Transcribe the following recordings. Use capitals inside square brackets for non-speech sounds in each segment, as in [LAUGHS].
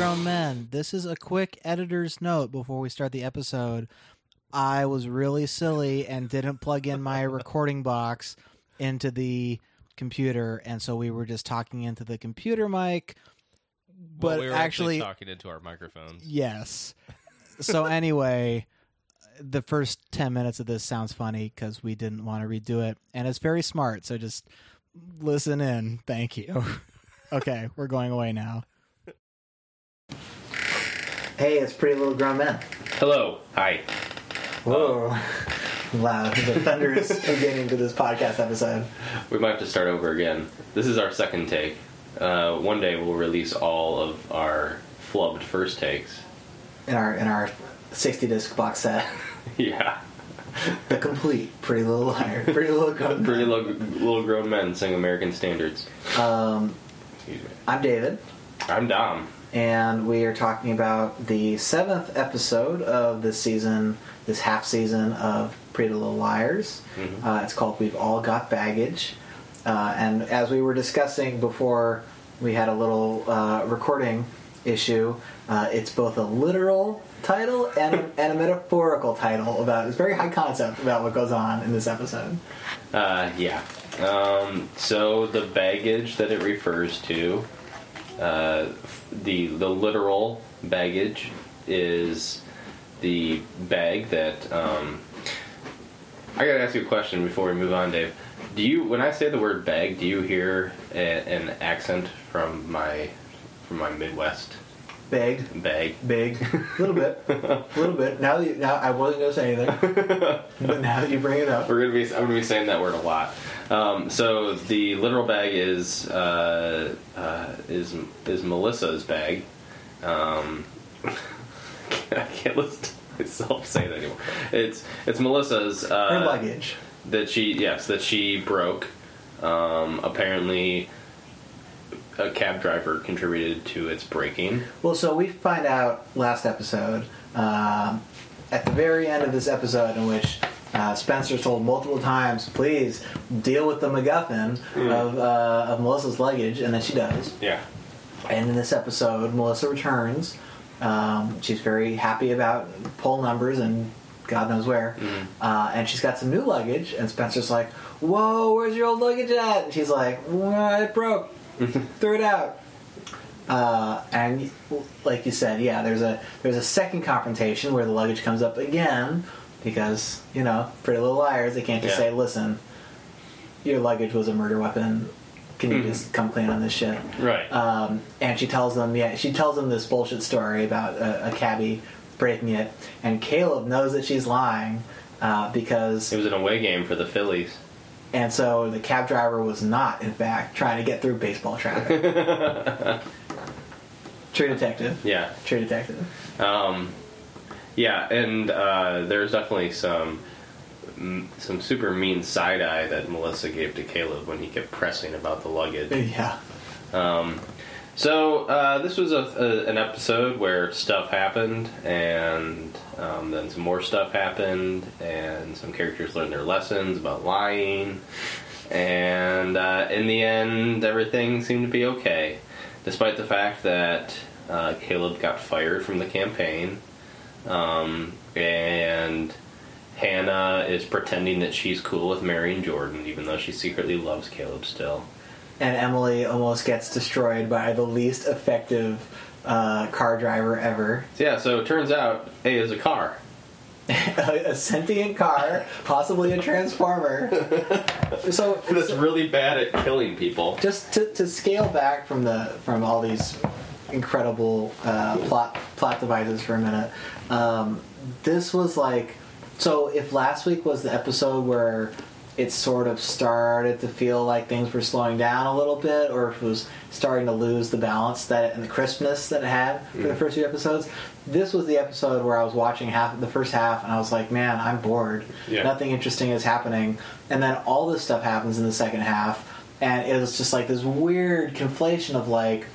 grown men. This is a quick editor's note before we start the episode. I was really silly and didn't plug in my [LAUGHS] recording box into the computer, and so we were just talking into the computer mic. But Well, we were actually, talking into our microphones. yes. So [LAUGHS] anyway, the first ten minutes of this sounds funny because we didn't want to redo it, and it's very smart. So just listen in. Thank you. [LAUGHS] okay, we're going away now. Hey, it's Pretty Little Grown Men. Hello. Hi. Whoa. [LAUGHS] Loud. The thunderous [LAUGHS] beginning to this podcast episode. We might have to start over again. This is our second take. Uh, one day we'll release all of our flubbed first takes. In our in our sixty disc box set. [LAUGHS] yeah. The complete Pretty Little Liar. Pretty Little Grown Pretty Men. little, little grown men sing American standards. Um Excuse me. I'm David. I'm Dom. And we are talking about the seventh episode of this season, this half season of Pretty Little Liars. Mhm. Uh, it's called "We've All Got Baggage," uh, and as we were discussing before, we had a little uh, recording issue. Uh, it's both a literal title and, and a metaphorical title about it's very high concept about what goes on in this episode. Uh, yeah. Um, so the baggage that it refers to, uh, the the literal baggage is the bag that. Um, I gotta ask you a question before we move on, Dave. Do you, when I say the word bag, do you hear a, an accent from my from my Midwest Big, bag? big, a little bit, a little bit. Now, that you, now I wasn't going to say anything, [LAUGHS] but now that you bring it up, We're gonna be. I'm gonna be saying that word a lot. Um, so the literal bag is uh, uh, is is Melissa's bag. Um, [LAUGHS] I can't listen to myself say that anymore. It's it's Melissa's uh, her luggage. that she yes that she broke. Um, apparently, a cab driver contributed to its breaking. Well, so we find out last episode, um, at the very end of this episode, in which uh, Spencer's told multiple times, please deal with the MacGuffin of, uh, of Melissa's luggage, and then she does. Yeah. And in this episode, Melissa returns. Um, she's very happy about poll numbers and God knows where. Uh, and she's got some new luggage, and Spencer's like, Whoa, where's your old luggage at? And she's like, well, It broke. [LAUGHS] Threw it out. Uh, and like you said, yeah, there's a there's a second confrontation where the luggage comes up again because you know, Pretty Little Liars. They can't just Yeah. say, "Listen, your luggage was a murder weapon. Can you just come clean on this shit?" Right. Um, and she tells them, yeah, she tells them this bullshit story about a, a cabbie breaking it, and Caleb knows that she's lying uh, because, it was an away game for the Phillies. And so the cab driver was not, in fact, trying to get through baseball traffic. [LAUGHS] True detective. Yeah. True detective. Um, yeah, and uh, there's definitely some some super mean side eye that Melissa gave to Caleb when he kept pressing about the luggage. Yeah. Um, so uh, this was a, a, an episode where stuff happened, and um, then some more stuff happened, and some characters learned their lessons about lying, and uh, in the end, everything seemed to be okay, despite the fact that uh, Caleb got fired from the campaign, um, and. Hanna is pretending that she's cool with marrying Jordan, even though she secretly loves Caleb still. And Emily almost gets destroyed by the least effective uh, car driver ever. So yeah, so it turns out A is a car. [LAUGHS] a sentient car, possibly a transformer. [LAUGHS] so, That's really bad at killing people. just to, to scale back from the from all these incredible uh, plot plot devices for a minute, um, this was like so. If last week was the episode where it sort of started to feel like things were slowing down a little bit, or if it was starting to lose the balance that and the crispness that it had for the first few episodes. This was the episode where I was watching half the first half, and I was like, "Man, I'm bored. Yeah. Nothing interesting is happening." And then all this stuff happens in the second half, and it was just like this weird conflation of like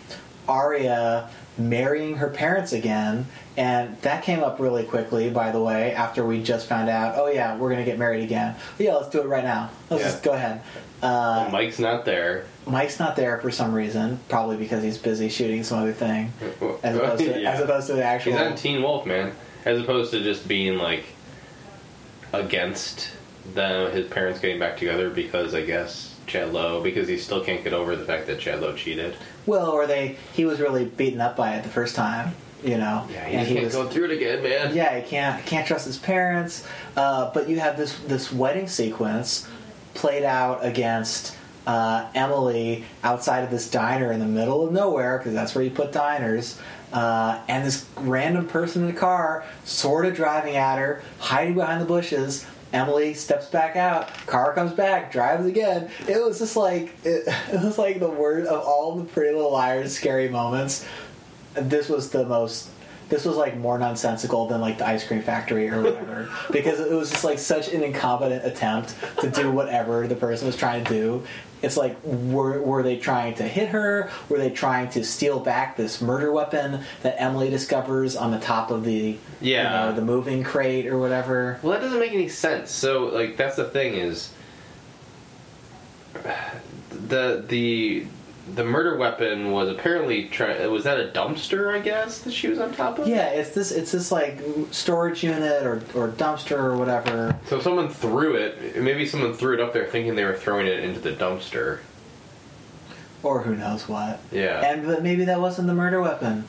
Aria marrying her parents again, and that came up really quickly. By the way, after we just found out, oh yeah, we're gonna get married again. yeah, let's do it right now. Let's Yeah. just go ahead. Uh, Mike's not there. Mike's not there for some reason, probably because he's busy shooting some other thing, [LAUGHS] as opposed to, Yeah. as opposed to the actual. He's on Teen Wolf, man. As opposed to just being like against them, his parents getting back together because I guess Chad Lowe, because he still can't get over the fact that Chad Lowe cheated. Well, or they he was really beaten up by it the first time, you know. Yeah, he and just can't was, go through it again, man. Yeah, he can't can't trust his parents. Uh, but you have this this wedding sequence played out against uh, Emily outside of this diner in the middle of nowhere because that's where you put diners. Uh, and this random person in the car, sort of driving at her, hiding behind the bushes. Emily steps back out. Car comes back, drives again. It was just like it, [LAUGHS] it was like the word of all the Pretty Little Liars scary moments. This was the most this was like more nonsensical than like the ice cream factory or whatever [LAUGHS] because it was just like such an incompetent attempt to do whatever the person was trying to do it's like were, were they trying to hit her were they trying to steal back this murder weapon that emily discovers on the top of the Yeah. you know, the moving crate or whatever Well, that doesn't make any sense. So, like, that's the thing is [SIGHS] the the the murder weapon was apparently try- was that a dumpster? I guess that she was on top of. yeah it's this it's this like storage unit or, or dumpster or whatever So someone threw it. Maybe someone threw it up there thinking they were throwing it into the dumpster. or who knows what Yeah. and but maybe that wasn't the murder weapon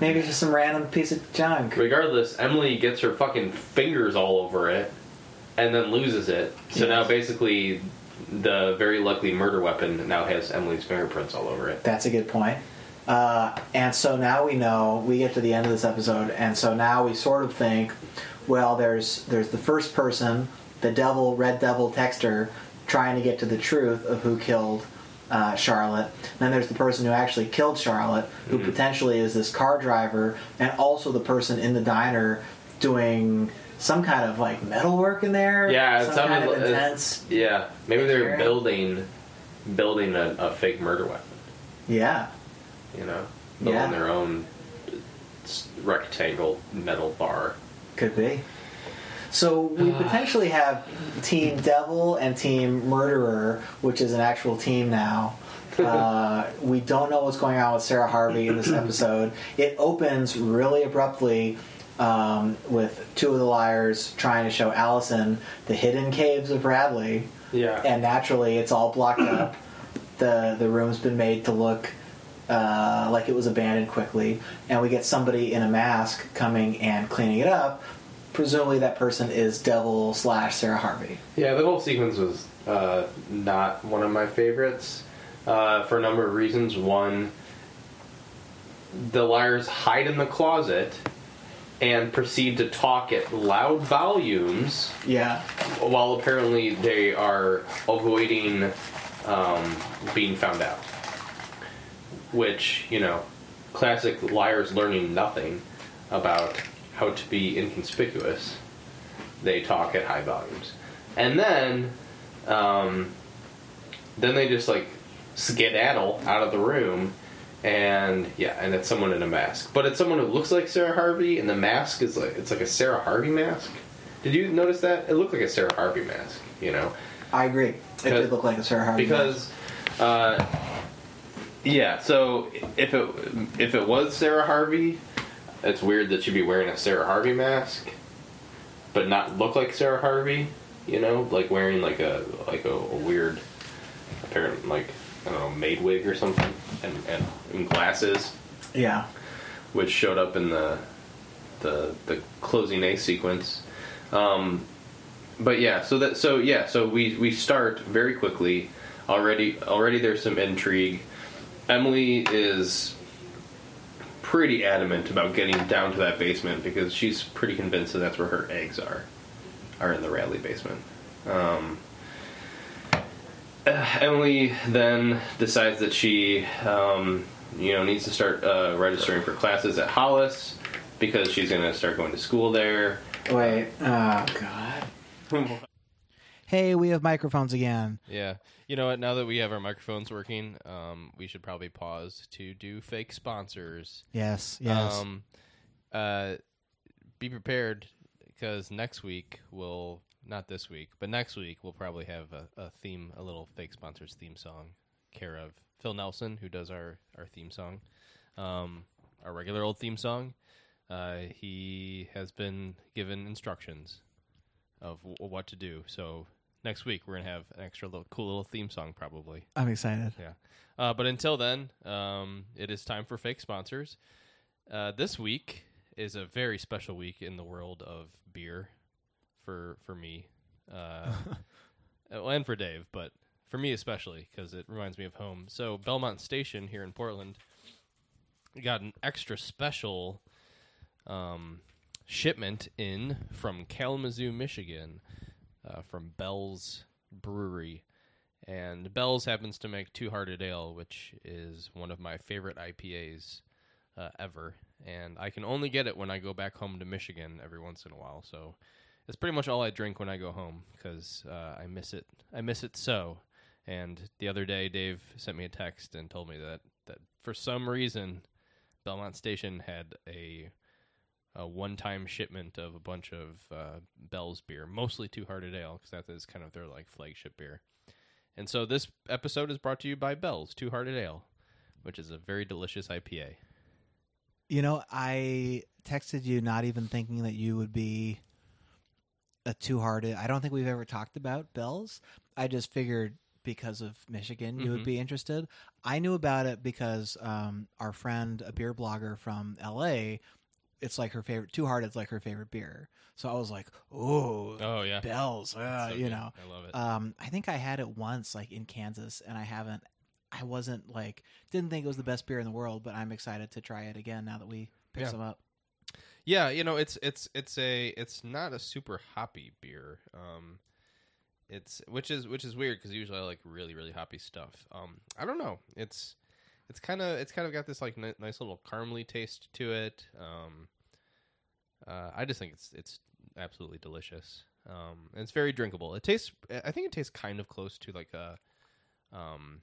maybe it's just some random piece of junk Regardless, Emily gets her fucking fingers all over it, and then loses it. So Yes. now basically, the very likely murder weapon now has Emily's fingerprints all over it. That's a good point. Uh, and so now we know we get to the end of this episode, and so now we sort of think, well, there's there's the first person, the devil, red devil texter, trying to get to the truth of who killed uh, Charlotte. Then there's the person who actually killed Charlotte, who potentially is this car driver, and also the person in the diner doing some kind of like metal work in there. Yeah, some kind of uh, intense. Yeah, maybe they're Material. building building a, a fake murder weapon. Yeah, You know, building Yeah. their own rectangle metal bar. Could be. So we [SIGHS] potentially have Team Devil and Team Murderer, which is an actual team now. [LAUGHS] Uh, we don't know what's going on with Sarah Harvey in this episode. It opens really abruptly um, with two of the liars trying to show Alison the hidden caves of Bradley, Yeah. and naturally it's all blocked up. the The room's been made to look uh, like it was abandoned quickly, and we get somebody in a mask coming and cleaning it up. Presumably, that person is Devil slash Sarah Harvey. Yeah, the whole sequence was uh, not one of my favorites uh, for a number of reasons. One, the liars hide in the closet and proceed to talk at loud volumes Yeah, while apparently they are avoiding um, being found out. Which, you know, classic liars learning nothing about how to be inconspicuous. They talk at high volumes. And then, um, then they just like skedaddle out of the room. And yeah, and it's someone in a mask, but it's someone who looks like Sarah Harvey, and the mask is like it's like a Sarah Harvey mask. Did you notice that? It looked like a Sarah Harvey mask, you know, I agree. It did look like a Sarah Harvey. because, uh, yeah. So if it if it was Sarah Harvey, it's weird that she'd be wearing a Sarah Harvey mask, but not look like Sarah Harvey. You know, like wearing like a like a, a weird, apparent like I don't know maid wig or something, and and, and glasses, yeah, which showed up in the the the closing A sequence. Um, but yeah, so that so yeah, so we we start very quickly. Already already there's some intrigue. Emily is pretty adamant about getting down to that basement because she's pretty convinced that that's where her eggs are, are in the Radley basement. Um, [SIGHS] Emily then decides that she, um, you know, needs to start uh, registering for classes at Hollis because she's going to start going to school there. wait. Oh God. "Hey, we have microphones again." Yeah. You know what? Now that we have our microphones working, um, we should probably pause to do fake sponsors. Yes, yes. Um, uh, be prepared because next week we'll not this week, but next week we'll probably have a, a theme, a little fake sponsors theme song, care of Phil Nelson, who does our our theme song, um, our regular old theme song. Uh, he has been given instructions of w- what to do. So next week we're gonna have an extra little cool little theme song probably. I'm excited. Yeah. Uh, but until then, um, it is time for fake sponsors. Uh, this week is a very special week in the world of beer for for me, uh, [LAUGHS] and for Dave, but for me especially because it reminds me of home. So Belmont Station here in Portland got an extra special um, shipment in from Kalamazoo, Michigan, uh, from Bell's Brewery. And Bell's happens to make Two Hearted Ale, which is one of my favorite IPAs uh, ever. And I can only get it when I go back home to Michigan every once in a while. So it's pretty much all I drink when I go home because uh, I miss it. I miss it so. And the other day, Dave sent me a text and told me that, that for some reason, Belmont Station had a a one-time shipment of a bunch of uh, Bell's beer, mostly Two Hearted Ale, because that is kind of their like flagship beer. And so this episode is brought to you by Bell's Two Hearted Ale, which is a very delicious IPA. You know, I texted you not even thinking that you would be a two-hearted. I don't think we've ever talked about Bells. I just figured because of Michigan you would Mhm. be interested. I knew about it because um, our friend, a beer blogger from LA, it's like her favorite. Two Hearted's like her favorite beer. So I was like, oh, Oh yeah, Bells, uh, So you good. know. I love it. Um, I think I had it once, like in Kansas, and I haven't. I wasn't like didn't think it was the best beer in the world, but I'm excited to try it again now that we picked Yeah. some up. Yeah, you know, it's it's it's a it's not a super hoppy beer. Um, it's which is which is weird because usually I like really really hoppy stuff. Um, I don't know. It's it's kind of it's kind of got this like ni- nice little caramely taste to it. Um, uh, I just think it's it's absolutely delicious. Um, and it's very drinkable. It tastes. I think it tastes kind of close to like a um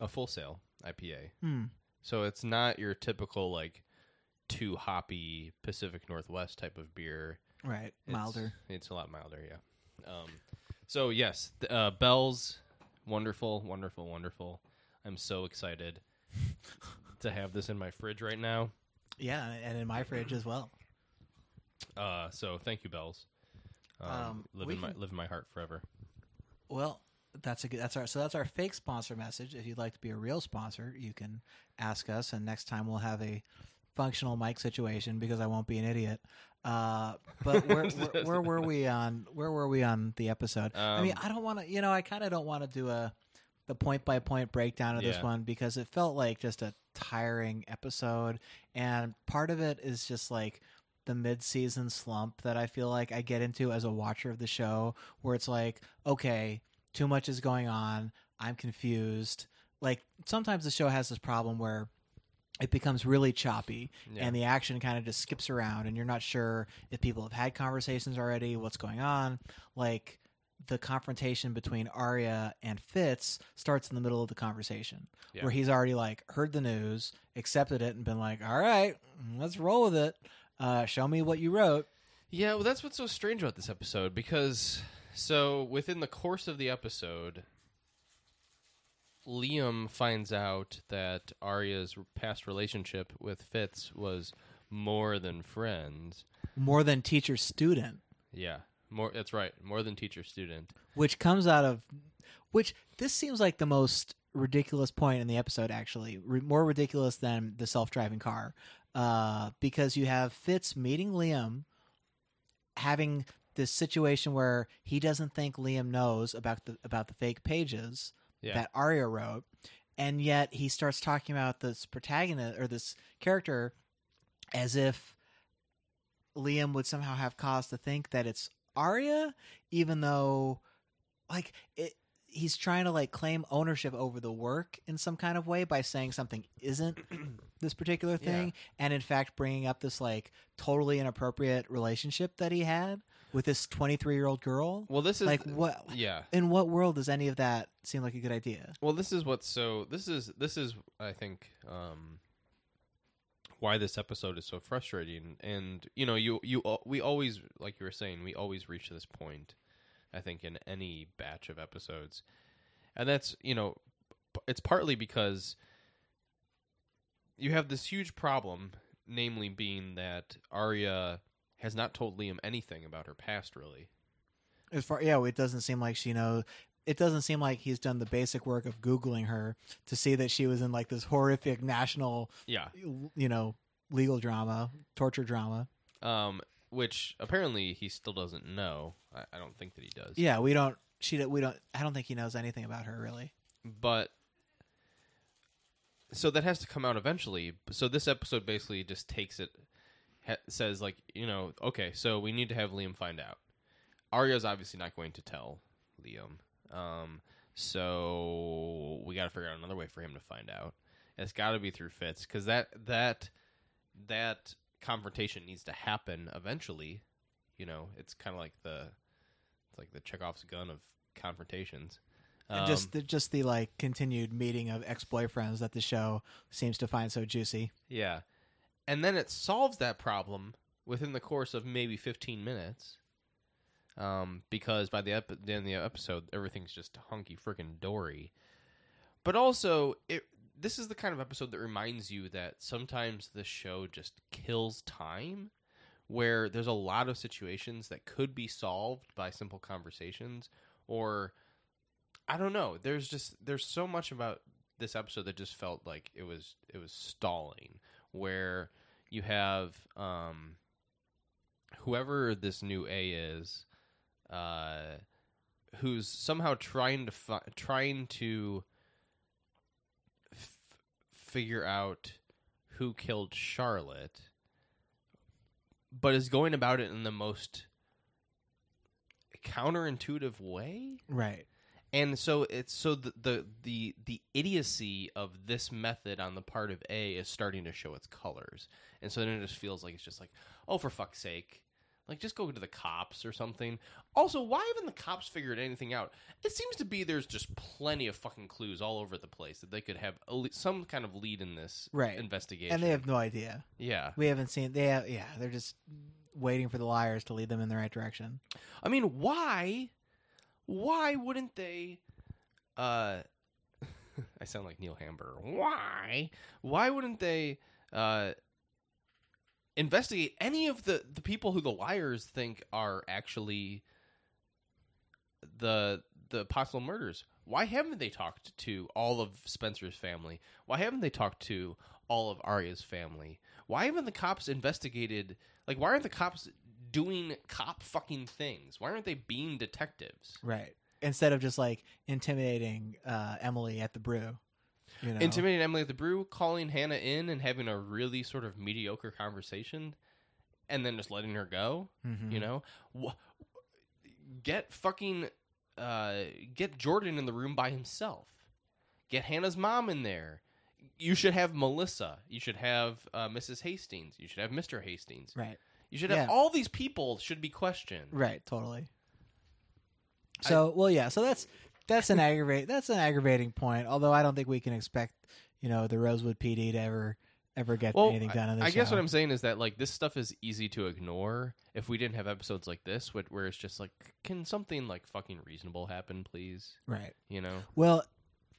a full sail IPA. Hmm. So it's not your typical like too hoppy Pacific Northwest type of beer. Right, It's- milder. It's, a lot milder, yeah. Um, so yes, th- uh, Bell's wonderful, wonderful, wonderful. I'm so excited [LAUGHS] to have this in my fridge right now. Yeah, and in my fridge as well. Uh, so thank you, Bell's. Um, Um, live in my can- live in my heart forever. Well, that's a good. That's our so that's our fake sponsor message. If you'd like to be a real sponsor, you can ask us, and next time we'll have a functional mic situation because I won't be an idiot. Uh, but where, [LAUGHS] where, where were we on? Where were we on the episode? I mean, Um, I don't want to. You know, I kind of don't want to do a the point by point breakdown of this one because it felt like just a tiring episode, and part of it is just like the mid-season slump that I feel like I get into as a watcher of the show where it's like, okay, too much is going on, I'm confused. Like sometimes the show has this problem where it becomes really choppy Yeah. and the action kind of just skips around and you're not sure if people have had conversations already, what's going on. Like the confrontation between Aria and Fitz starts in the middle of the conversation Yeah. where he's already like heard the news, accepted it, and been like, "All right, let's roll with it. Uh, show me what you wrote." Yeah, well, that's what's so strange about this episode because so within the course of the episode, Liam finds out that Aria's past relationship with Fitz was more than friends. More than teacher student, Yeah, more. That's right, more than teacher student. which comes out of which this seems like the most ridiculous point in the episode. Actually, R- more ridiculous than the self-driving car, uh, because you have Fitz meeting Liam, having this situation where he doesn't think Liam knows about the about the fake pages Yeah. that Aria wrote, and yet he starts talking about this protagonist or this character as if Liam would somehow have cause to think that it's Aria, even though like it he's trying to like claim ownership over the work in some kind of way by saying something isn't [CLEARS THROAT] this particular thing Yeah. and in fact bringing up this like totally inappropriate relationship that he had with this 23 year old girl. Well, this is like what? Yeah. In what world does any of that seem like a good idea? Well, this is what's so. This is this is I think um, why this episode is so frustrating. And you know, you you we always like you were saying, we always reach this point. I think in any batch of episodes, and that's you know, it's partly because you have this huge problem, namely being that Aria has not told Liam anything about her past, really. As far yeah, it doesn't seem like she knows. It doesn't seem like he's done the basic work of googling her to see that she was in like this horrific national, Yeah. you know, legal drama, torture drama. Um, which apparently he still doesn't know. I, I don't think that he does. Yeah, we don't. She we don't. I don't think he knows anything about her really. But so that has to come out eventually. So this episode basically just takes it, ha- says like you know, okay, so we need to have Liam find out. Aria's obviously not going to tell Liam. Um, so we got to figure out another way for him to find out. It's got to be through Fitz because that that that confrontation needs to happen eventually. You know, it's kind of like the it's like the Chekhov's gun of confrontations. Um, just the, just the like continued meeting of ex boyfriends that the show seems to find so juicy. Yeah. And then it solves that problem within the course of maybe 15 minutes. Um, because by the, ep- the end of the episode, everything's just hunky freaking dory. But also, it this is the kind of episode that reminds you that sometimes the show just kills time, where there's a lot of situations that could be solved by simple conversations, or I don't know. There's just there's so much about this episode that just felt like it was it was stalling, where you have um, whoever this new A is, uh, who's somehow trying to fi- trying to f- figure out who killed Charlotte, but is going about it in the most counterintuitive way. Right. And so it's so the, the the the idiocy of this method on the part of A is starting to show its colors, and so then it just feels like it's just like, oh, for fuck's sake, like just go to the cops or something. Also, why haven't the cops figured anything out? It seems to be there's just plenty of fucking clues all over the place that they could have some kind of lead in this Right. investigation. And they have no idea. yeah, We haven't seen. They have. Yeah, they're just waiting for the liars to lead them in the right direction. I mean, why? Why wouldn't they? Uh, [LAUGHS] I sound like Neil Hamburger. Why? Why wouldn't they uh, investigate any of the the people who the liars think are actually the the possible murders? Why haven't they talked to all of Spencer's family? Why haven't they talked to all of Aria's family? Why haven't the cops investigated? Like, why aren't the cops doing cop fucking things? Why aren't they being detectives? Right. Instead of just like intimidating uh, Emily at the brew. You know. Intimidating Emily at the brew, calling Hanna in and having a really sort of mediocre conversation, and then just letting her go. You know, get fucking uh, get Jordan in the room by himself. Get Hanna's mom in there. You should have Melissa. You should have uh, Mrs. Hastings. You should have Mr. Hastings. Right. You should have Yeah. all these people should be questioned. Right. Totally. So well, yeah. So that's that's an [LAUGHS] aggravate. That's an aggravating point. Although I don't think we can expect you know the Rosewood PD to ever ever get Well, anything done on this I guess show. what I'm saying is that like this stuff is easy to ignore if we didn't have episodes like this, where it's just like, can something like fucking reasonable happen, please? right. You know? Well,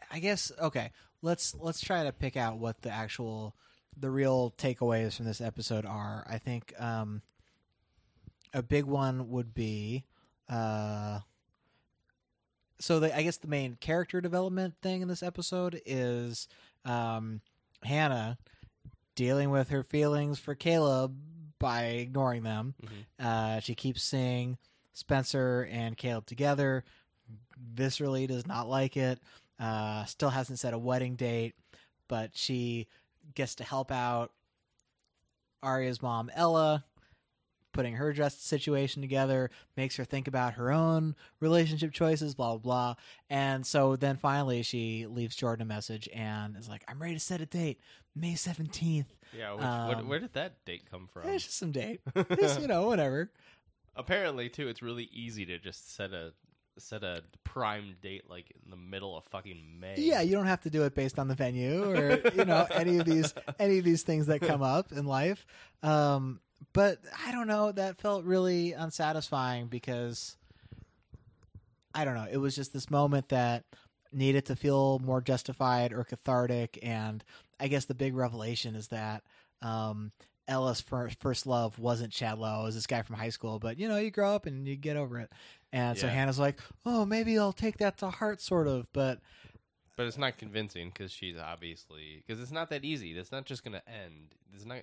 I guess okay. Let's let's try to pick out what the actual the real takeaways from this episode are. I think um, a big one would be uh, so the, I guess the main character development thing in this episode is um, Hanna dealing with her feelings for Caleb by ignoring them. Uh, she keeps seeing Spencer and Caleb together. Viscerally does not like it. Uh, still hasn't set a wedding date, but she gets to help out Aria's mom, Ella, putting her dress situation together, makes her think about her own relationship choices, blah, blah, blah. And so then finally she leaves Jordan a message and is like, I'm ready to set a date, May 17th. Yeah. Which, Um, where, where did that date come from? It's just some date. [LAUGHS] It's, you know, whatever. Apparently, too, it's really easy to just set a set a prime date like in the middle of fucking May. Yeah, you don't have to do it based on the venue or you know [LAUGHS] any of these any of these things that come up in life. Um, but I don't know. That felt really unsatisfying because I don't know. It was just this moment that needed to feel more justified or cathartic, and I guess the big revelation is that um, Ella's first, first love wasn't Chad Lowe, it was this guy from high school. But you know, you grow up and you get over it. And so Yeah. Hanna's like, "Oh, maybe I'll take that to heart," sort of. But But it's not convincing because she's obviously because it's not that easy. It's not just going to end. It's not,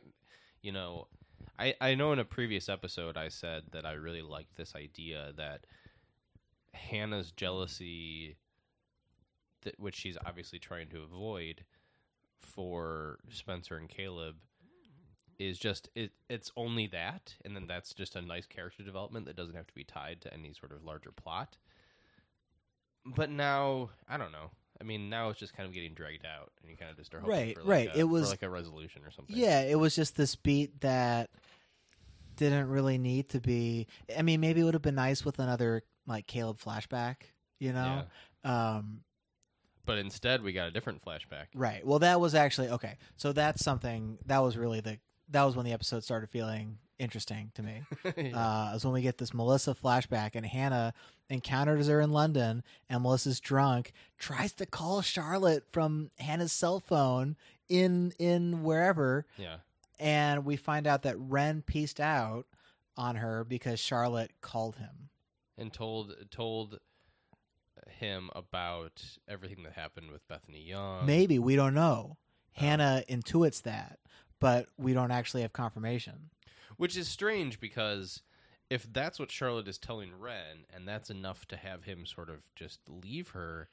you know. I I know in a previous episode I said that I really liked this idea that Hanna's jealousy, that which she's obviously trying to avoid for Spencer and Caleb, is just it. It's only that, and then that's just a nice character development that doesn't have to be tied to any sort of larger plot but now I don't know. I mean, now it's just kind of getting dragged out, and you kind of just are hoping Right, for like right. A, It was- like a resolution or something. Yeah, it was just this beat that didn't really need to be. I mean, maybe it would have been nice with another like Caleb flashback, you know? Um, But instead, we got a different flashback. right. Well, that was actually okay. So that's something that was really the that was when the episode started feeling interesting to me. [LAUGHS] uh, is when we get this Melissa flashback and Hanna encounters her in London and Melissa's drunk, tries to call Charlotte from Hanna's cell phone in in wherever Yeah, and we find out that Wren pieced out on her because Charlotte called him. and told told him about everything that happened with Bethany Young. Maybe we don't know. Hanna intuits that, but we don't actually have confirmation. Which is strange because if that's what Charlotte is telling Wren, and that's enough to have him sort of just leave her,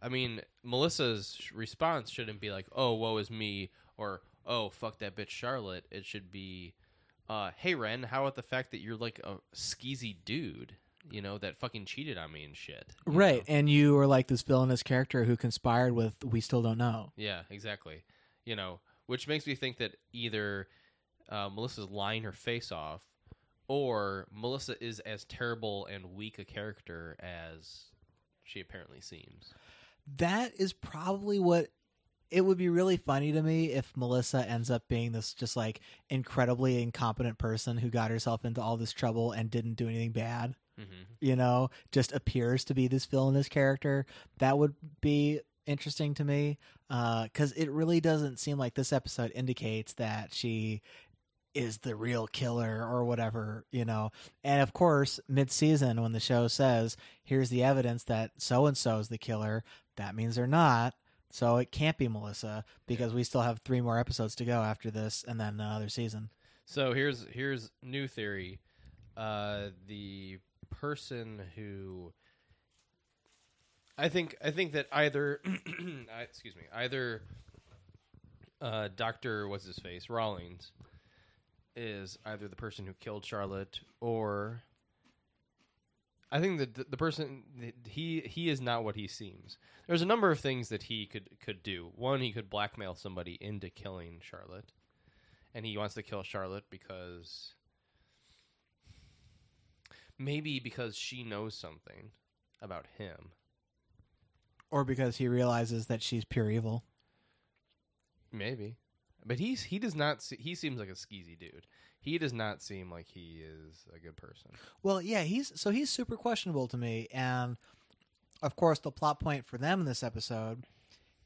I mean, Melissa's response shouldn't be like, oh, woe is me, or oh, fuck that bitch Charlotte. It should be, uh, hey, Wren, how about the fact that you're like a skeezy dude, you know, that fucking cheated on me and shit? Right, know? and you are like this villainous character who conspired with we still don't know. Yeah, exactly. You know, which makes me think that either uh, Melissa's lying her face off, or Melissa is as terrible and weak a character as she apparently seems. That is probably what it would be really funny to me if Melissa ends up being this just like incredibly incompetent person who got herself into all this trouble and didn't do anything bad. You know, just appears to be this villainous character. That would be interesting to me because it really doesn't seem like this episode indicates that she is the real killer or whatever, you know. And of course, mid season, when the show says, here's the evidence that so and so is the killer, that means they're not. So it can't be Melissa because we still have three more episodes to go after this and then another season. So here's here's new theory. Uh, the person who I think I think that either [CLEARS THROAT] excuse me either uh, Doctor what's his face Rollins is either the person who killed Charlotte or I think that the, the person he he is not what he seems. There's a number of things that he could could do. One, he could blackmail somebody into killing Charlotte and he wants to kill Charlotte because maybe because she knows something about him. Or because he realizes that she's pure evil. Maybe. But he's he does not se- he seems like a skeezy dude. He does not seem like he is a good person. Well, yeah, he's so he's super questionable to me, and of course, the plot point for them in this episode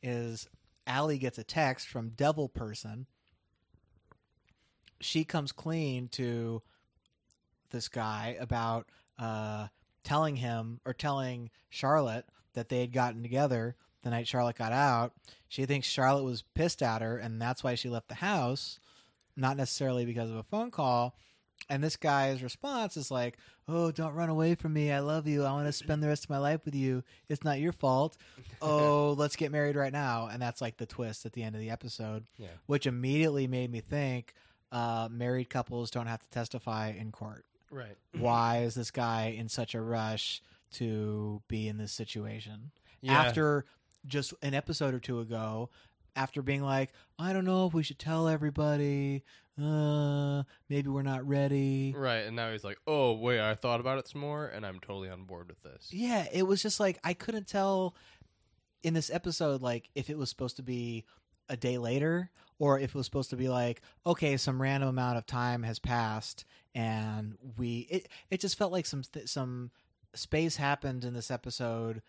is Allie gets a text from Devil Person. She comes clean to this guy about uh, telling him or telling Charlotte that they had gotten together the night Charlotte got out. She thinks Charlotte was pissed at her, and that's why she left the house, not necessarily because of a phone call. And this guy's response is like, "Oh, don't run away from me. I love you. I want to spend the rest of my life with you. It's not your fault. [LAUGHS] Oh, let's get married right now." And that's like the twist at the end of the episode, Yeah. which immediately made me think uh, married couples don't have to testify in court. Right. Why is this guy in such a rush to be in this situation Yeah. after just an episode or two ago? After being like, I don't know if we should tell everybody, uh, maybe we're not ready. Right, and now he's like, "Oh wait, I thought about it some more, and I'm totally on board with this." Yeah, it was just like I couldn't tell in this episode like if it was supposed to be a day later or if it was supposed to be like okay some random amount of time has passed and we it it just felt like some some space happened in this episode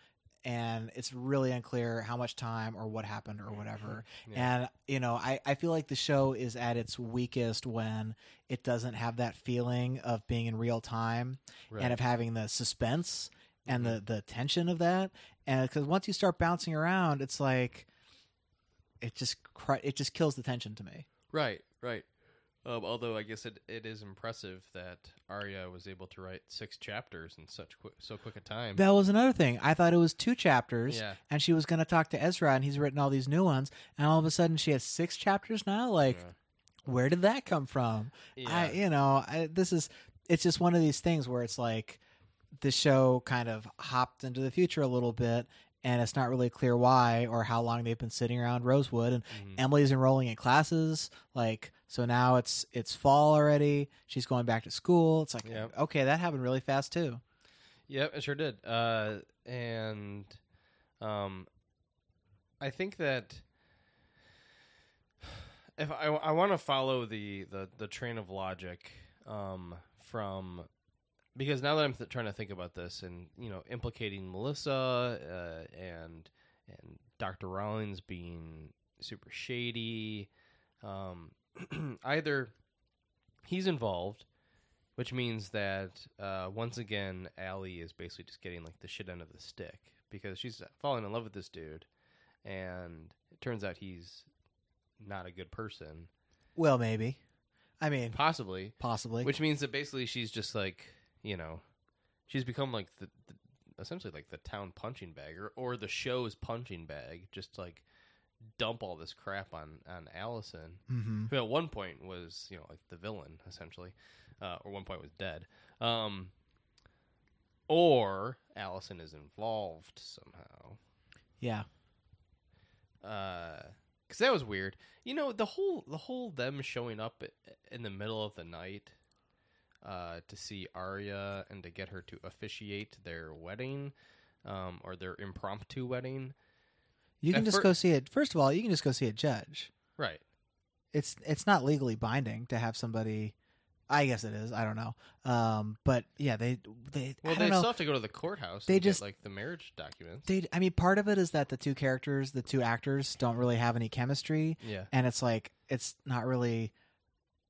and it's really unclear how much time or what happened or mm-hmm. whatever. [LAUGHS] And you know, I I feel like the show is at its weakest when it doesn't have that feeling of being in real time Right. and of having the suspense and the mm-hmm. the tension of that. And because once you start bouncing around, it's like it just it just kills the tension to me. Right, right. Um, although I guess it, it is impressive that Aria was able to write six chapters in such quick, so quick a time. That was another thing. I thought it was two chapters, Yeah. and she was going to talk to Ezra, and he's written all these new ones, and all of a sudden she has six chapters now. Like, Yeah. where did that come from? Yeah. I, you know, I, this is it's just one of these things where it's like the show kind of hopped into the future a little bit. And it's not really clear why or how long they've been sitting around Rosewood. And Mm-hmm. Emily's enrolling in classes, like so now it's it's fall already. She's going back to school. It's like Yep. okay, that happened really fast too. Yep, it sure did. Uh, and um, I think that if I, I want to follow the, the, the train of logic um, from because now that I'm th- trying to think about this and you know implicating Melissa uh, and and Dr. Rollins being super shady, um, [CLEARS THROAT] either he's involved which means that uh, once again, Allie is basically just getting like the shit end of the stick because she's falling in love with this dude, and it turns out he's not a good person, Well, maybe. I mean, possibly. possibly. Which means that basically she's just like you know, she's become like the, the essentially like the town punching bag or or the show's punching bag, just like dump all this crap on on Alison, Mhm. who at one point was you know like the villain essentially, uh, or one point was dead. Um, or Alison is involved somehow. yeah. because that was weird. You know, the whole the whole them showing up in the middle of the night uh, to see Aria and to get her to officiate their wedding um, or their impromptu wedding. You can just fir- go see it. First of all, you can just go see a judge. Right. It's it's not legally binding to have somebody. I guess it is. I don't know. Um, but yeah, they they. Well, I they know. still have to go to the courthouse. They just- get, like the marriage documents. They, I mean, part of it is that the two characters, the two actors, don't really have any chemistry. Yeah. and it's like it's not really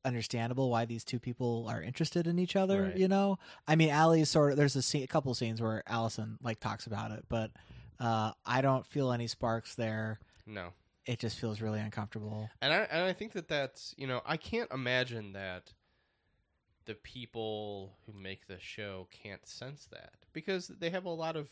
understandable why these two people are interested in each other. Right. You know, I mean, Allie's sort of there's a, scene, a couple of scenes where Alison like talks about it, but uh, I don't feel any sparks there. no. It just feels really uncomfortable. And I and I think that that's you know I can't imagine that the people who make the show can't sense that because they have a lot of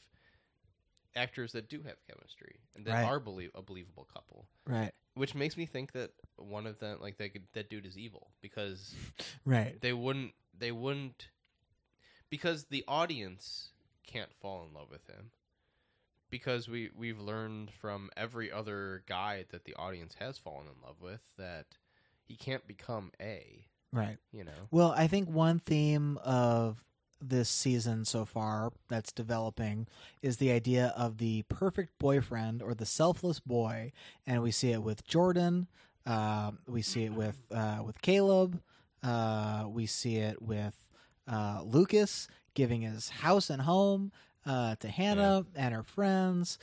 actors that do have chemistry and that Right. are belie- a believable couple, Right. which makes me think that one of them like could, that dude is evil because [LAUGHS] Right. they wouldn't they wouldn't because the audience can't fall in love with him because we we've learned from every other guy that the audience has fallen in love with that he can't become a Right. you know Well, I think one theme of this season so far that's developing is the idea of the perfect boyfriend or the selfless boy, and we see it with Jordan. Uh, we see it with uh, with Caleb. Uh, we see it with uh, Lucas giving his house and home uh, to Hanna and her friends.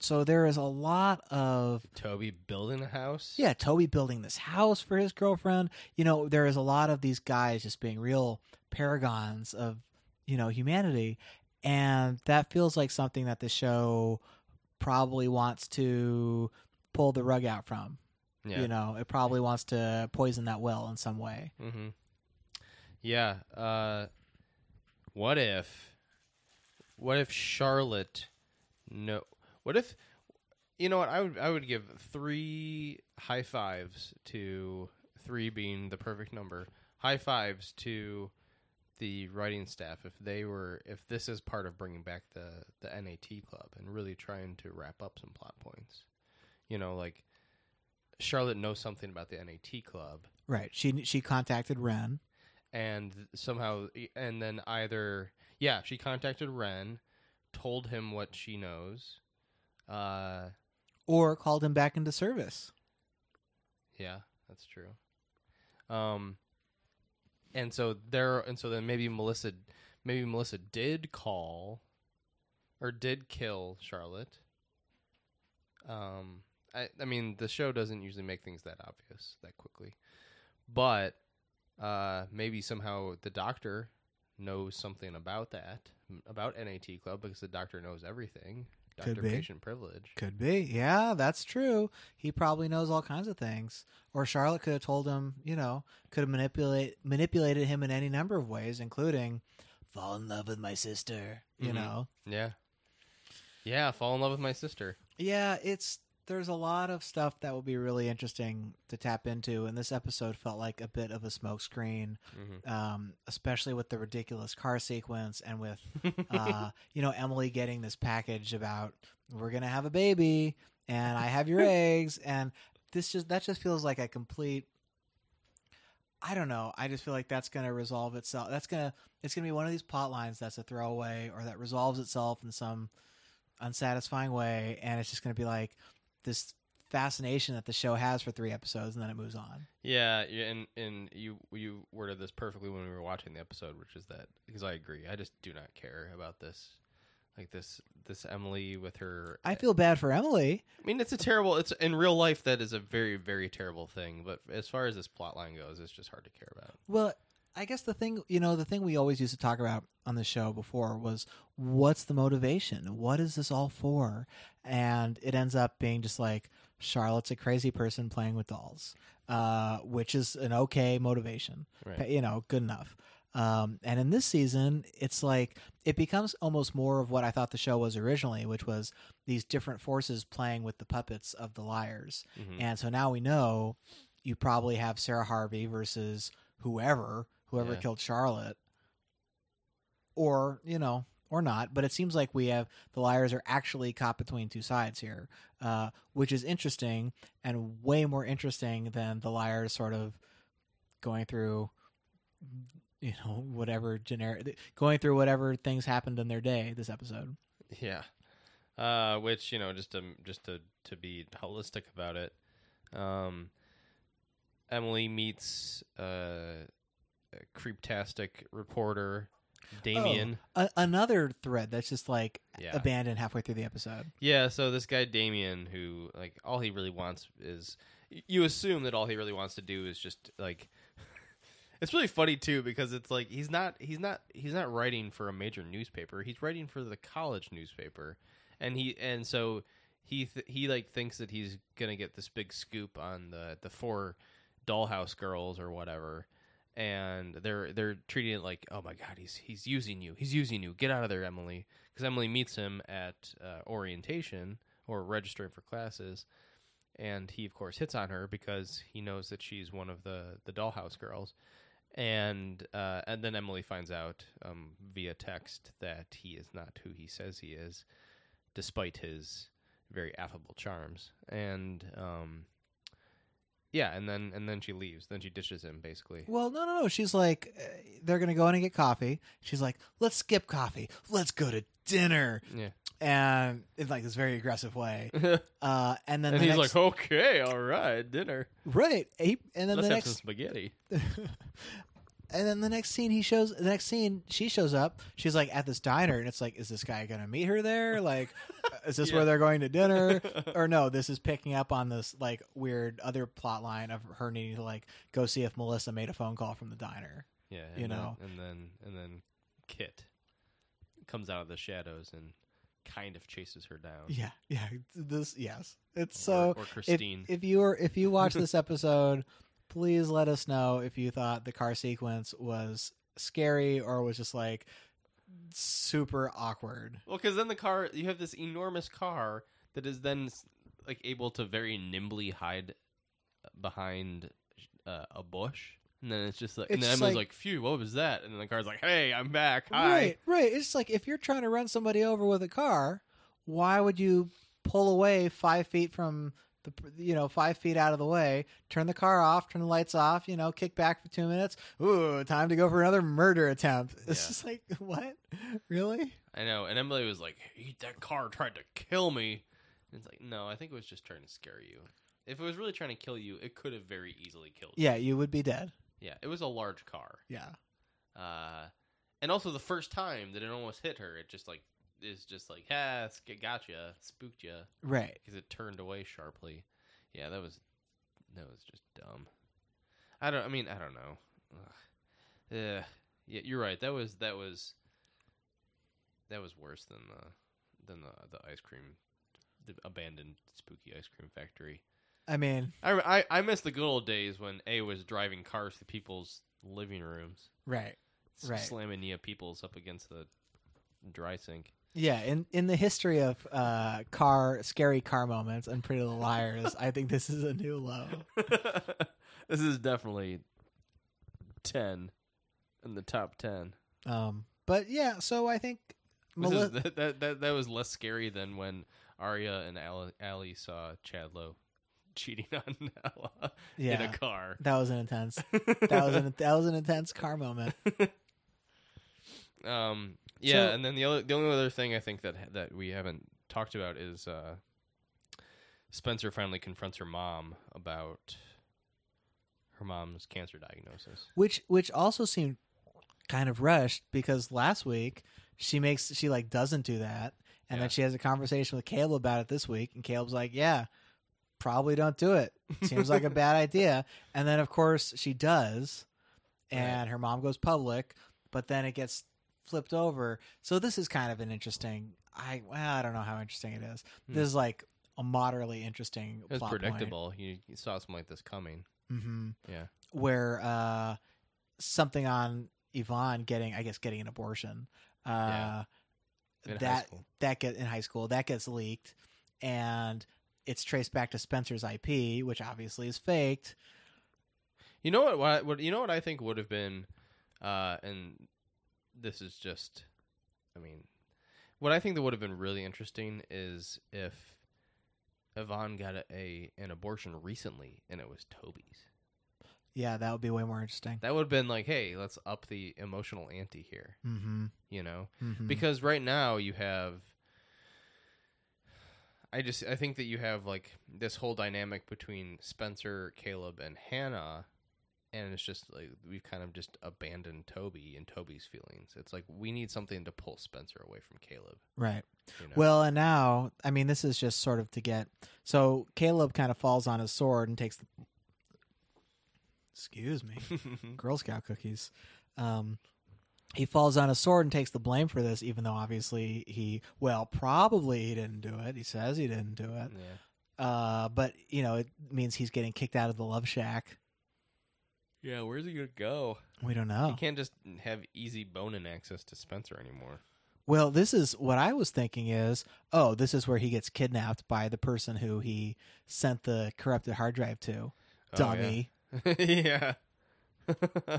So there is a lot of Toby building a house yeah, Toby building this house for his girlfriend. You know, there is a lot of these guys just being real paragons of, you know, humanity. And that feels like something that the show probably wants to pull the rug out from. yeah You know, it probably wants to poison that well in some way. mm-hmm. yeah uh what if what if Charlotte no what if you know what I would I would give three high fives to three being the perfect number high fives to the writing staff if they were if this is part of bringing back the the NAT club and really trying to wrap up some plot points you know like Charlotte knows something about the NAT club, Right. She she contacted Wren. and somehow, and then either yeah, she contacted Wren, told him what she knows. Uh, or called him back into service. yeah, that's true. Um, and so there, and so then maybe Melissa, maybe Melissa did call, or did kill Charlotte. Um, I, I mean, the show doesn't usually make things that obvious that quickly, but uh, maybe somehow the doctor knows something about that about NAT Club because the doctor knows everything. Could Doctor be. patient privilege. Could be. Yeah, that's true. He probably knows all kinds of things. Or Charlotte could have told him, you know, could have manipulate manipulated him in any number of ways, including fall in love with my sister. You Mhm. know. Yeah. Yeah, fall in love with my sister. Yeah, it's there's a lot of stuff that will be really interesting to tap into, and this episode felt like a bit of a smokescreen, Mhm. um, especially with the ridiculous car sequence and with uh, [LAUGHS] you know Emily getting this package about we're gonna have a baby and I have your [LAUGHS] eggs, and this just that just feels like a complete. I don't know. I just feel like that's going to resolve itself. That's gonna it's gonna be one of these plot lines that's a throwaway or that resolves itself in some unsatisfying way, and it's just going to be like this fascination that the show has for three episodes, and then it moves on. Yeah, and and you you worded this perfectly when we were watching the episode, which is that because I agree, I just do not care about this, like this this Emily with her. I feel bad for Emily. I mean, it's a terrible. It's in real life that is a very very terrible thing, but as far as this plot line goes, it's just hard to care about. Well, I guess the thing, you know, the thing we always used to talk about on the show before was what's the motivation? What is this all for? And it ends up being just like Charlotte's a crazy person playing with dolls, uh, which is an okay motivation, Right. you know, good enough. Um, and in this season, it's like it becomes almost more of what I thought the show was originally, which was these different forces playing with the puppets of the liars. Mhm. And so now we know you probably have Sarah Harvey versus whoever, whoever Yeah. killed Charlotte. Or, you know, or not, but it seems like we have the liars are actually caught between two sides here, uh, which is interesting and way more interesting than the liars sort of going through, you know, whatever generic, going through whatever things happened in their day this episode. Yeah. Uh, which you know, just to just to to be holistic about it, um, Emily meets uh, creeptastic reporter Damien. Oh, a- another thread that's just like Yeah. abandoned halfway through the episode. Yeah, so this guy Damien, who like all he really wants is, you assume that all he really wants to do is just like. [LAUGHS] It's really funny too because it's like he's not he's not he's not writing for a major newspaper. He's writing for the college newspaper, and he and so he th- he like thinks that he's gonna get this big scoop on the the four dollhouse girls or whatever, and they're they're treating it like oh my god he's he's using you. He's using you. Get out of there Emily. Because Emily meets him at uh, orientation or registering for classes, and he of course hits on her because he knows that she's one of the the dollhouse girls, and uh, and then Emily finds out um, via text that he is not who he says he is, despite his very affable charms, and um, yeah, and then and then she leaves. Then she dishes him basically. Well, no, no, no. She's like, uh, they're going to go in and get coffee. She's like, let's skip coffee. Let's go to dinner. Yeah, And in like this very aggressive way. [LAUGHS] Uh, and then and the he's next, like, okay, all right, dinner. right. He, and then Let's the have some next, spaghetti. [LAUGHS] and then the next scene, he shows, the next scene, she shows up. She's like at this diner, and it's like, is this guy going to meet her there? Like, uh, is this Yeah. where they're going to dinner? [LAUGHS] or no, this is picking up on this like weird other plot line of her needing to like go see if Melissa made a phone call from the diner. Yeah, You then- know. and then and then Kit comes out of the shadows and kind of chases her down. Yeah, yeah. This, yes. It's Or- so. or if, Christine. if you were if you watch this [LAUGHS] episode, please let us know if you thought the car sequence was scary or was just like super awkward. Well, because then the car, you have this enormous car that is then like able to very nimbly hide behind uh, a bush, and then it's just like, and then Emily's like- like, "Phew, what was that?" And then the car's like, "Hey, I'm back. Hi." Right, right. It's like if you're trying to run somebody over with a car, why would you pull away five feet from the you know five feet out of the way, turn the car off, turn the lights off, you know, kick back for two minutes. Ooh, time to go for another murder attempt. [LAUGHS] It's Yeah. just like [LAUGHS] what, really? I know. And Emily was like, "He- "That car tried to kill me." And it's like, no, I think it was just trying to scare you. If it was really trying to kill you, it could have very easily killed you. Yeah, you would be dead. Yeah, it was a large car. Yeah, Uh, and also the first time that it almost hit her, it just like is just like, ah, gotcha, spooked you right. because it turned away sharply. Yeah, that was that was just dumb. I don't. I mean, I don't know. Ugh. Yeah, yeah, you're right. That was that was that was worse than the than the the ice cream, the abandoned spooky ice cream factory. I mean, I I, I miss the good old days when A was driving cars to people's living rooms, right. Right. slamming Nia Peeples up against the dry sink. Yeah, in in the history of uh, car scary car moments and Pretty Little Liars, I think this is a new low. [LAUGHS] this is definitely ten in the top ten. Um, but yeah, so I think Meli- is, [LAUGHS] that, that that that was less scary than when Aria and Ali, saw Chadlow cheating on [LAUGHS] Ella in Yeah. a car. that was an intense. That was an that was an intense car moment. Um, yeah, So- and then the other, the only other thing I think that that we haven't talked about is uh, Spencer finally confronts her mom about her mom's cancer diagnosis. which which also seemed kind of rushed because last week she makes she like doesn't do that and Yeah. then she has a conversation with Caleb about it this week and Caleb's like yeah probably don't do it seems like a [LAUGHS] bad idea and then of course she does and Right. her mom goes public but then it gets flipped over so this is kind of an interesting I well I don't know how interesting it is Hmm. this is like a moderately interesting It was plot point. predictable. You, you saw something like this coming. hmm Yeah. where uh, something on Yvonne getting, I guess, getting an abortion. Uh, Yeah. That that get in high school that gets leaked, and it's traced back to Spencer's IP, which obviously is faked. You know what, what? What? You know what I think would have been, uh, and this is just, I mean, what I think that would have been really interesting is if Yvonne got a, a an abortion recently and it was Toby's. Yeah, that would be way more interesting. That would have been like, hey, let's up the emotional ante here. Mm-hmm. You know, mm-hmm. because right now you have. I just I think that you have like this whole dynamic between Spencer, Caleb, and Hanna, and it's just like we've kind of just abandoned Toby and Toby's feelings. It's like we need something to pull Spencer away from Caleb. right. You know? Well, and now, I mean, this is just sort of to get. So Caleb kind of falls on his sword and takes the. Excuse me. [LAUGHS] Girl Scout cookies. Um, he falls on his sword and takes the blame for this, even though obviously he, well, probably he didn't do it. He says he didn't do it. yeah, Uh, but you know, it means he's getting kicked out of the Love Shack. Yeah. Where's he gonna go? We don't know. He can't just have easy bone-in access to Spencer anymore. Well, this is what I was thinking is, oh, this is where he gets kidnapped by the person who he sent the corrupted hard drive to. Oh, Dummy. yeah. [LAUGHS] [LAUGHS]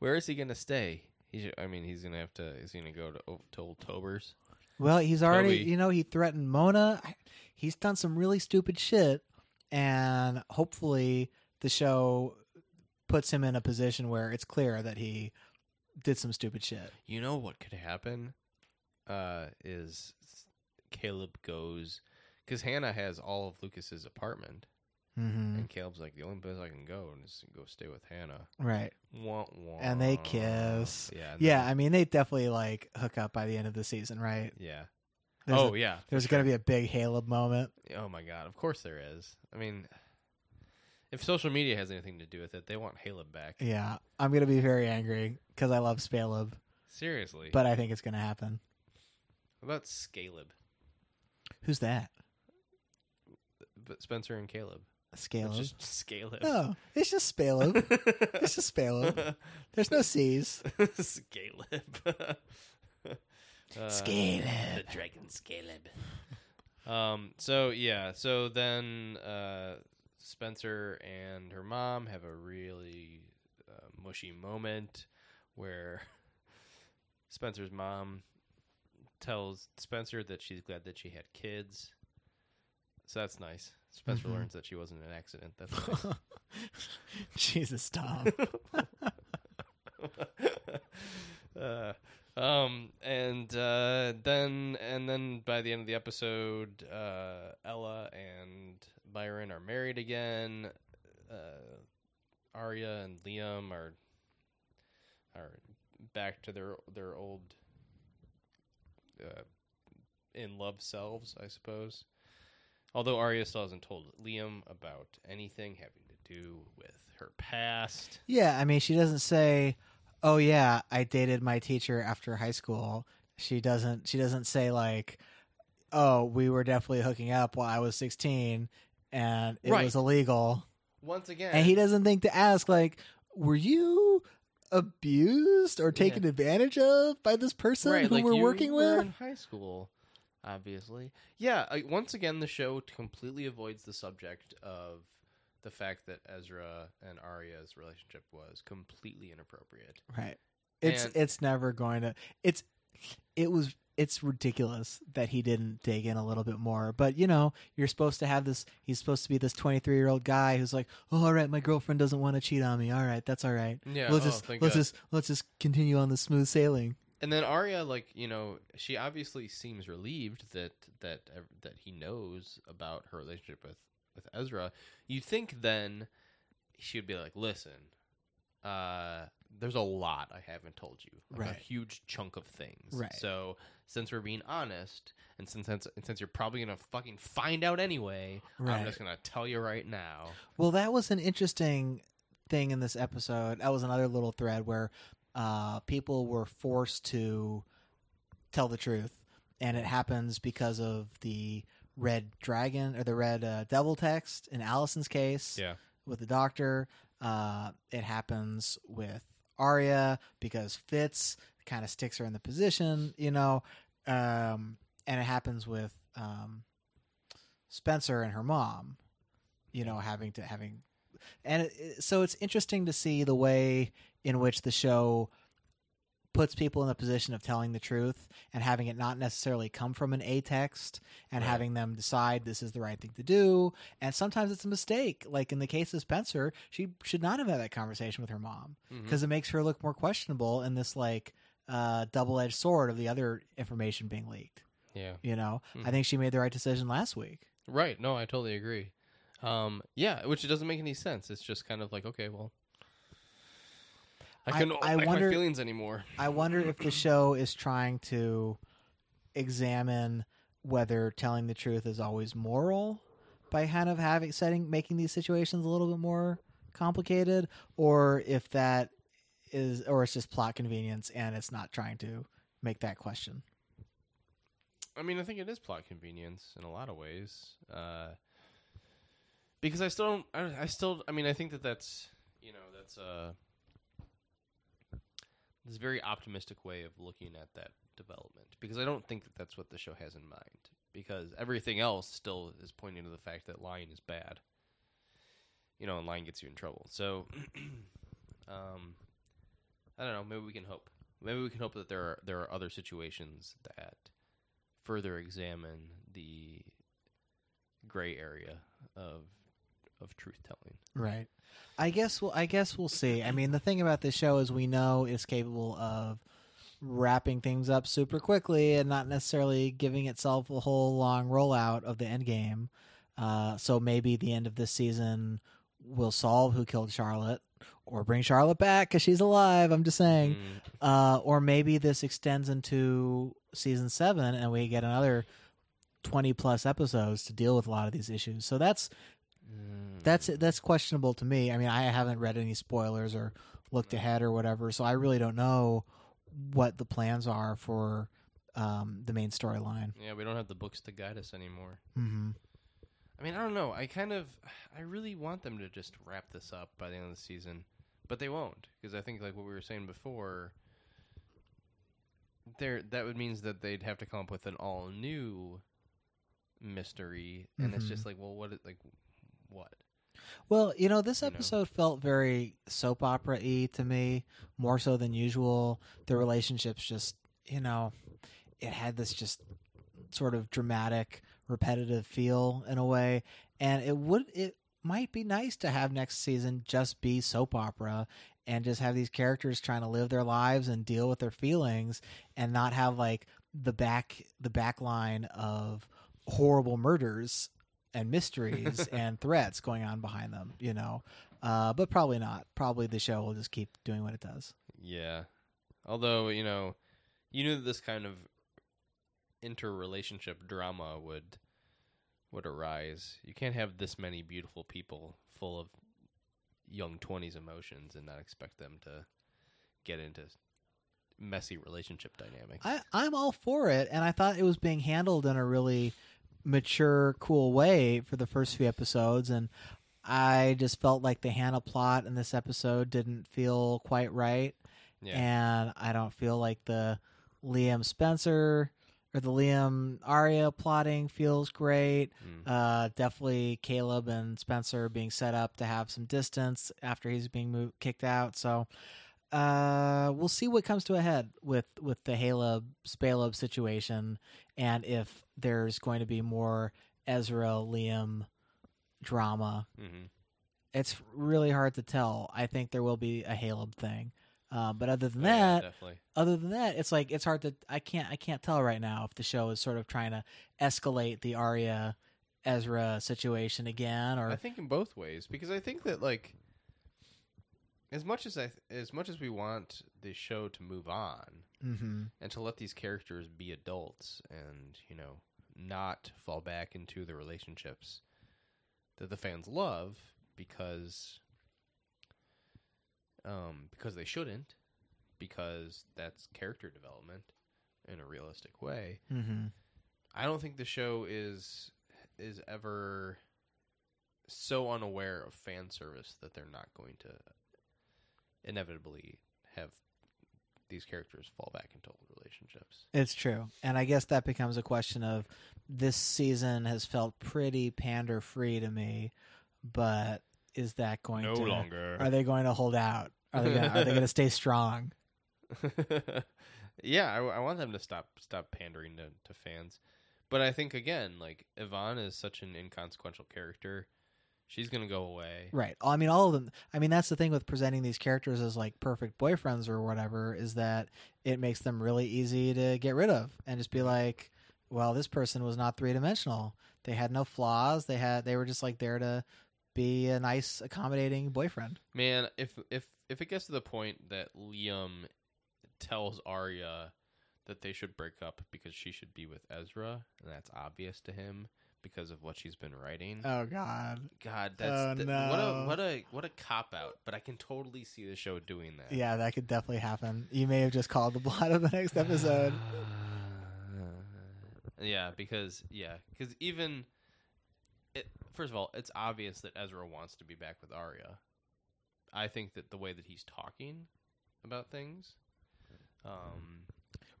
Where is he gonna stay? He should, I mean, he's gonna have to. Is he gonna go to, oh, to old Tober's? Well, he's already, Toby. you know, he threatened Mona. He's done some really stupid shit, and hopefully the show puts him in a position where it's clear that he did some stupid shit. You know what could happen? Uh, is Caleb goes because Hanna has all of Lucas's apartment, Mm-hmm. and Caleb's like the only place I can go is go stay with Hanna. Right. Wah, wah. And they kiss. Yeah. Yeah, then- I mean, they definitely like hook up by the end of the season, right? yeah. There's oh a- yeah. There's sure. to be a big Caleb moment. Oh my god! Of course there is. I mean, if social media has anything to do with it, they want Caleb back. Yeah, I'm going to be very angry because I love Spaleb, Seriously. but I think it's going to happen. What about Scaleb? Who's that? But Spencer and Caleb. It's Scaleb? just Scaleb. No, it's just Spaleb. it's just Spaleb. There's no C's. [LAUGHS] Scaleb. [LAUGHS] Uh, Scaleb. The dragon Scaleb. Um. So yeah. So then, uh, Spencer and her mom have a really uh, mushy moment where [LAUGHS] Spencer's mom tells Spencer that she's glad that she had kids. so that's nice. Spencer Mhm. learns that she wasn't an accident. That's [LAUGHS] nice. Jesus, Tom. [LAUGHS] uh, um, and uh, then and then by the end of the episode, uh, Ella and Byron are married again. Uh, Aria and Liam are are back to their their old uh, in love selves, I suppose. Although Aria still hasn't told Liam about anything having to do with her past. Yeah, I mean, she doesn't say, "Oh yeah, I dated my teacher after high school." She doesn't. She doesn't say like, "Oh, we were definitely hooking up while I was 16 and it Right. was illegal." Once again, And he doesn't think to ask like, "Were you abused or taken advantage of by this person right, who like we're working were with?" in high school, obviously. Yeah. I, once again, the show completely avoids the subject of the fact that Ezra and Aria's relationship was completely inappropriate. Right. It's And- it's never going to. It's it was it's ridiculous that he didn't dig in a little bit more. But you know, you're supposed to have this. He's supposed to be this 23 year old guy who's like, oh, all right, my girlfriend doesn't want to cheat on me. All right, that's all right. Yeah. let's oh, just let's God. just let's just continue on the smooth sailing. And then Aria, like you know, she obviously seems relieved that that that he knows about her relationship with with Ezra. You think then she would be like, "Listen, uh, there's a lot I haven't told you, like Right. a huge chunk of things. Right. So since we're being honest, and since and since you're probably gonna fucking find out anyway, Right. I'm just gonna tell you right now. Well, that was an interesting thing in this episode. That was another little thread where uh, people were forced to tell the truth, and it happens because of the red dragon or the red uh, devil text in Alison's case Yeah. with the doctor. Uh, it happens with Aria because Fitz kind of sticks her in the position, you know, um, and it happens with um, Spencer and her mom, you know, having to having, and it, so it's interesting to see the way in which the show puts people in the position of telling the truth and having it not necessarily come from an A text and Right. having them decide this is the right thing to do. And sometimes it's a mistake. Like in the case of Spencer, she should not have had that conversation with her mom because it makes her look more questionable in this like uh, double edged sword of the other information being leaked. Yeah. You know, Mhm. I think she made the right decision last week. Right. No, I totally agree. Um, yeah, which it doesn't make any sense. It's just kind of like, okay, well, I I- couldn't I back wonder- my feelings anymore. I wonder if the [LAUGHS] show is trying to examine whether telling the truth is always moral by kind of having setting making these situations a little bit more complicated or if that is or it's just plot convenience and it's not trying to make that question. I mean, I think it is plot convenience in a lot of ways. Uh, because I still don't, I, I still, I mean, I think that that's, you know, that's a, this very optimistic way of looking at that development. Because I don't think that that's what the show has in mind. Because everything else still is pointing to the fact that lying is bad. You know, and lying gets you in trouble. So, [CLEARS THROAT] um, I don't know. Maybe we can hope. Maybe we can hope that there are there are other situations that further examine the gray area of of truth telling. Right. I guess we'll I guess we'll see. I mean, the thing about this show is we know it's capable of wrapping things up super quickly and not necessarily giving itself a whole long rollout of the end game. Uh, so maybe the end of this season will solve who killed Charlotte or bring Charlotte back because she's alive. I'm just saying. Mm, Uh, or maybe this extends into season seven and we get another 20 plus episodes to deal with a lot of these issues. So that's mm. that's that's questionable to me. I mean, I haven't read any spoilers or looked ahead or whatever, so I really don't know what the plans are for um, the main storyline. yeah. We don't have the books to guide us anymore. Mm-hmm. I mean, I don't know. I kind of, I really want them to just wrap this up by the end of the season, but they won't because I think like what we were saying before. There, that would means that they'd have to come up with an all new mystery, and it's Mhm. just like, well, what? Like, what? Well, you know, this You know? episode felt very soap opera y to me, more so than usual. The relationships just, you know, it had this just sort of dramatic repetitive feel in a way. And it would it might be nice to have next season just be soap opera and just have these characters trying to live their lives and deal with their feelings and not have like the back the back line of horrible murders and mysteries [LAUGHS] and threats going on behind them, you know. Uh, but probably not. Probably the show will just keep doing what it does. Yeah. Although, you know, you knew that this kind of interrelationship drama would would arise. You can't have this many beautiful people full of young 20s emotions and not expect them to get into messy relationship dynamics. I, I'm all for it, and I thought it was being handled in a really mature, cool way for the first few episodes, and I just felt like the Hanna plot in this episode didn't feel quite right, yeah. and I don't feel like the Liam Spencer or the Liam Aria plotting feels great. Mm. Uh, definitely Caleb and Spencer being set up to have some distance after he's being moved, kicked out. So uh, we'll see what comes to a head with with the Haleb Spaleb situation, and if there's going to be more Ezra Liam drama. hmm It's really hard to tell. I think there will be a Haleb thing. Uh, but other than Oh, that, definitely. other than that, it's like it's hard to. I can't. I can't tell right now if the show is sort of trying to escalate the Aria Ezra situation again, or I think in both ways because I think that like as much as I as much as we want the show to move on Mhm. and to let these characters be adults and you know not fall back into the relationships that the fans love because um because they shouldn't because that's character development in a realistic way Mhm. I don't think the show is is ever so unaware of fan service that they're not going to inevitably have these characters fall back into old relationships. It's true, and I guess that becomes a question of this season has felt pretty pander free to me, but is that going to longer. Are they going to hold out? Are they gonna, are they going to stay strong? [LAUGHS] yeah, I, I want them to stop stop pandering to, to fans, but I think again, like Yvonne is such an inconsequential character. She's gonna go away. Right. I mean, all of them. I mean, that's the thing with presenting these characters as like perfect boyfriends or whatever is that it makes them really easy to get rid of and just be like, well, this person was not three dimensional. They had no flaws. They had. They were just like there to be a nice, accommodating boyfriend. Man, if if if it gets to the point that Liam tells Aria that they should break up because she should be with Ezra, and that's obvious to him because of what she's been writing. Oh God. God, that's oh, no. what a what a what a cop out. But I can totally see the show doing that. Yeah, that could definitely happen. You may have just called the plot of the next episode. [SIGHS] yeah, because yeah, because even it, first of all, it's obvious that Ezra wants to be back with Aria. I think that the way that he's talking about things, um,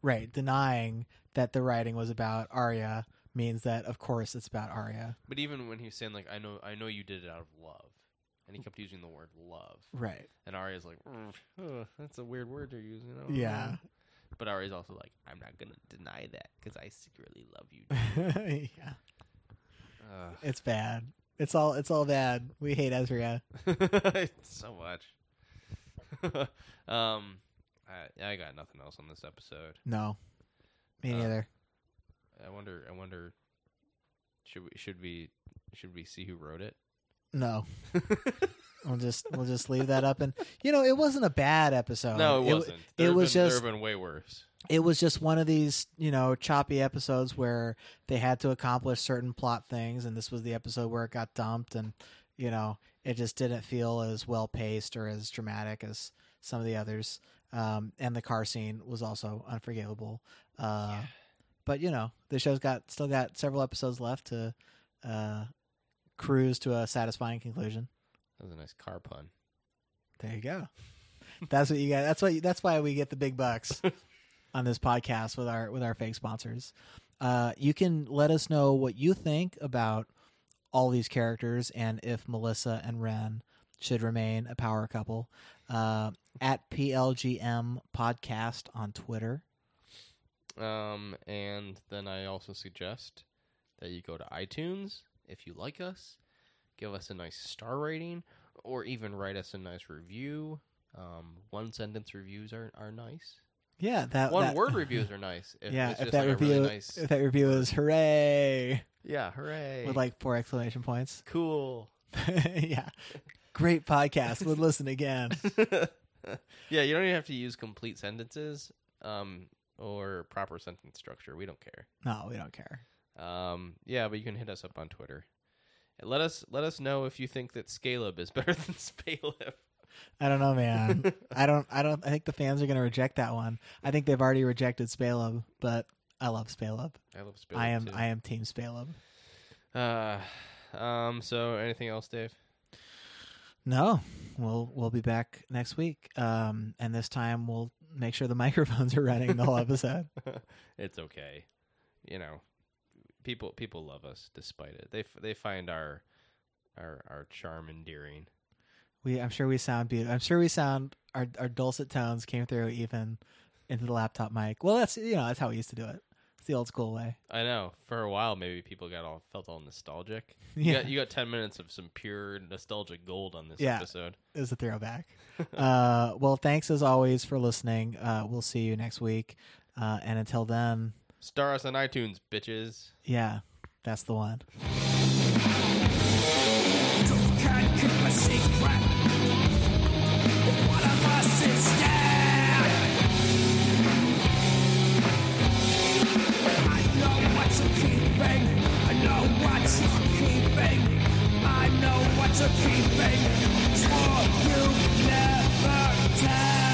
Right. Denying that the writing was about Aria means that, of course, it's about Aria. but even when he was saying like, "I know, I know you did it out of love," and he kept using the word love, Right. and Aria's like, "Mm, uh, "That's a weird word you're using." I don't Yeah. know." But Aria's also like, "I'm not gonna deny that because I secretly love you." [LAUGHS] yeah. Ugh. It's bad. It's all it's all bad. We hate Ezra. [LAUGHS] so much. [LAUGHS] um, I, I got nothing else on this episode. No. Me Uh, neither. I wonder. I wonder. Should we? Should we? Should we see who wrote it? No. [LAUGHS] We'll just we'll just leave that up and you know, it wasn't a bad episode. no, it It- wasn't. it There have was been, just- there have been way worse. It was just one of these, you know, choppy episodes where they had to accomplish certain plot things, and this was the episode where it got dumped, and you know, it just didn't feel as well paced or as dramatic as some of the others. Um, and the car scene was also unforgivable. Uh, But you know, the show's got still got several episodes left to uh, cruise to a satisfying conclusion. That was a nice car pun. There you go. That's what you got. That's what. That's why we get the big bucks [LAUGHS] on this podcast with our with our fake sponsors. Uh, you can let us know what you think about all these characters and if Melissa and Wren should remain a power couple. Uh, at PLGM podcast on Twitter. Um, and then I also suggest that you go to iTunes if you like us, give us a nice star rating, or even write us a nice review. Um, one sentence reviews are, are nice. Yeah, that One that- word [LAUGHS] reviews are nice. If yeah, it's if just that like a review really nice, if that review is hooray yeah, hooray! with like four exclamation points. cool. [LAUGHS] yeah. Great podcast. Would listen again. [LAUGHS] yeah, you don't even have to use complete sentences um, or proper sentence structure. We don't care. No, we don't care. Um, yeah, but you can hit us up on Twitter. And let us let us know if you think that Scaleb is better than Spaleb. I don't know, man. I don't. I don't. I think the fans are going to reject that one. I think they've already rejected Spaleb, but I love Spaleb. I love Spaleb. I am. Too. I am Team Spaleb. Uh, um. So, anything else, Dave? No, we'll we'll be back next week, um, and this time we'll make sure the [LAUGHS] microphones are running the whole episode. [LAUGHS] it's okay. You know, people people love us despite it. They f- they find our our our charm endearing. We, I'm sure we sound beautiful. I'm sure we sound our our dulcet tones came through even into the laptop mic. Well, that's you know that's how we used to do it. It's the old school way. I know. For a while, maybe people got all felt all nostalgic. [LAUGHS] You Yeah, got you got ten minutes of some pure nostalgic gold on this Yeah. episode. it was a throwback. [LAUGHS] uh, well, thanks as always for listening. Uh, we'll see you next week, uh, and until then, Star us on iTunes, bitches. yeah, that's the one. You're keeping. Swore you never tell.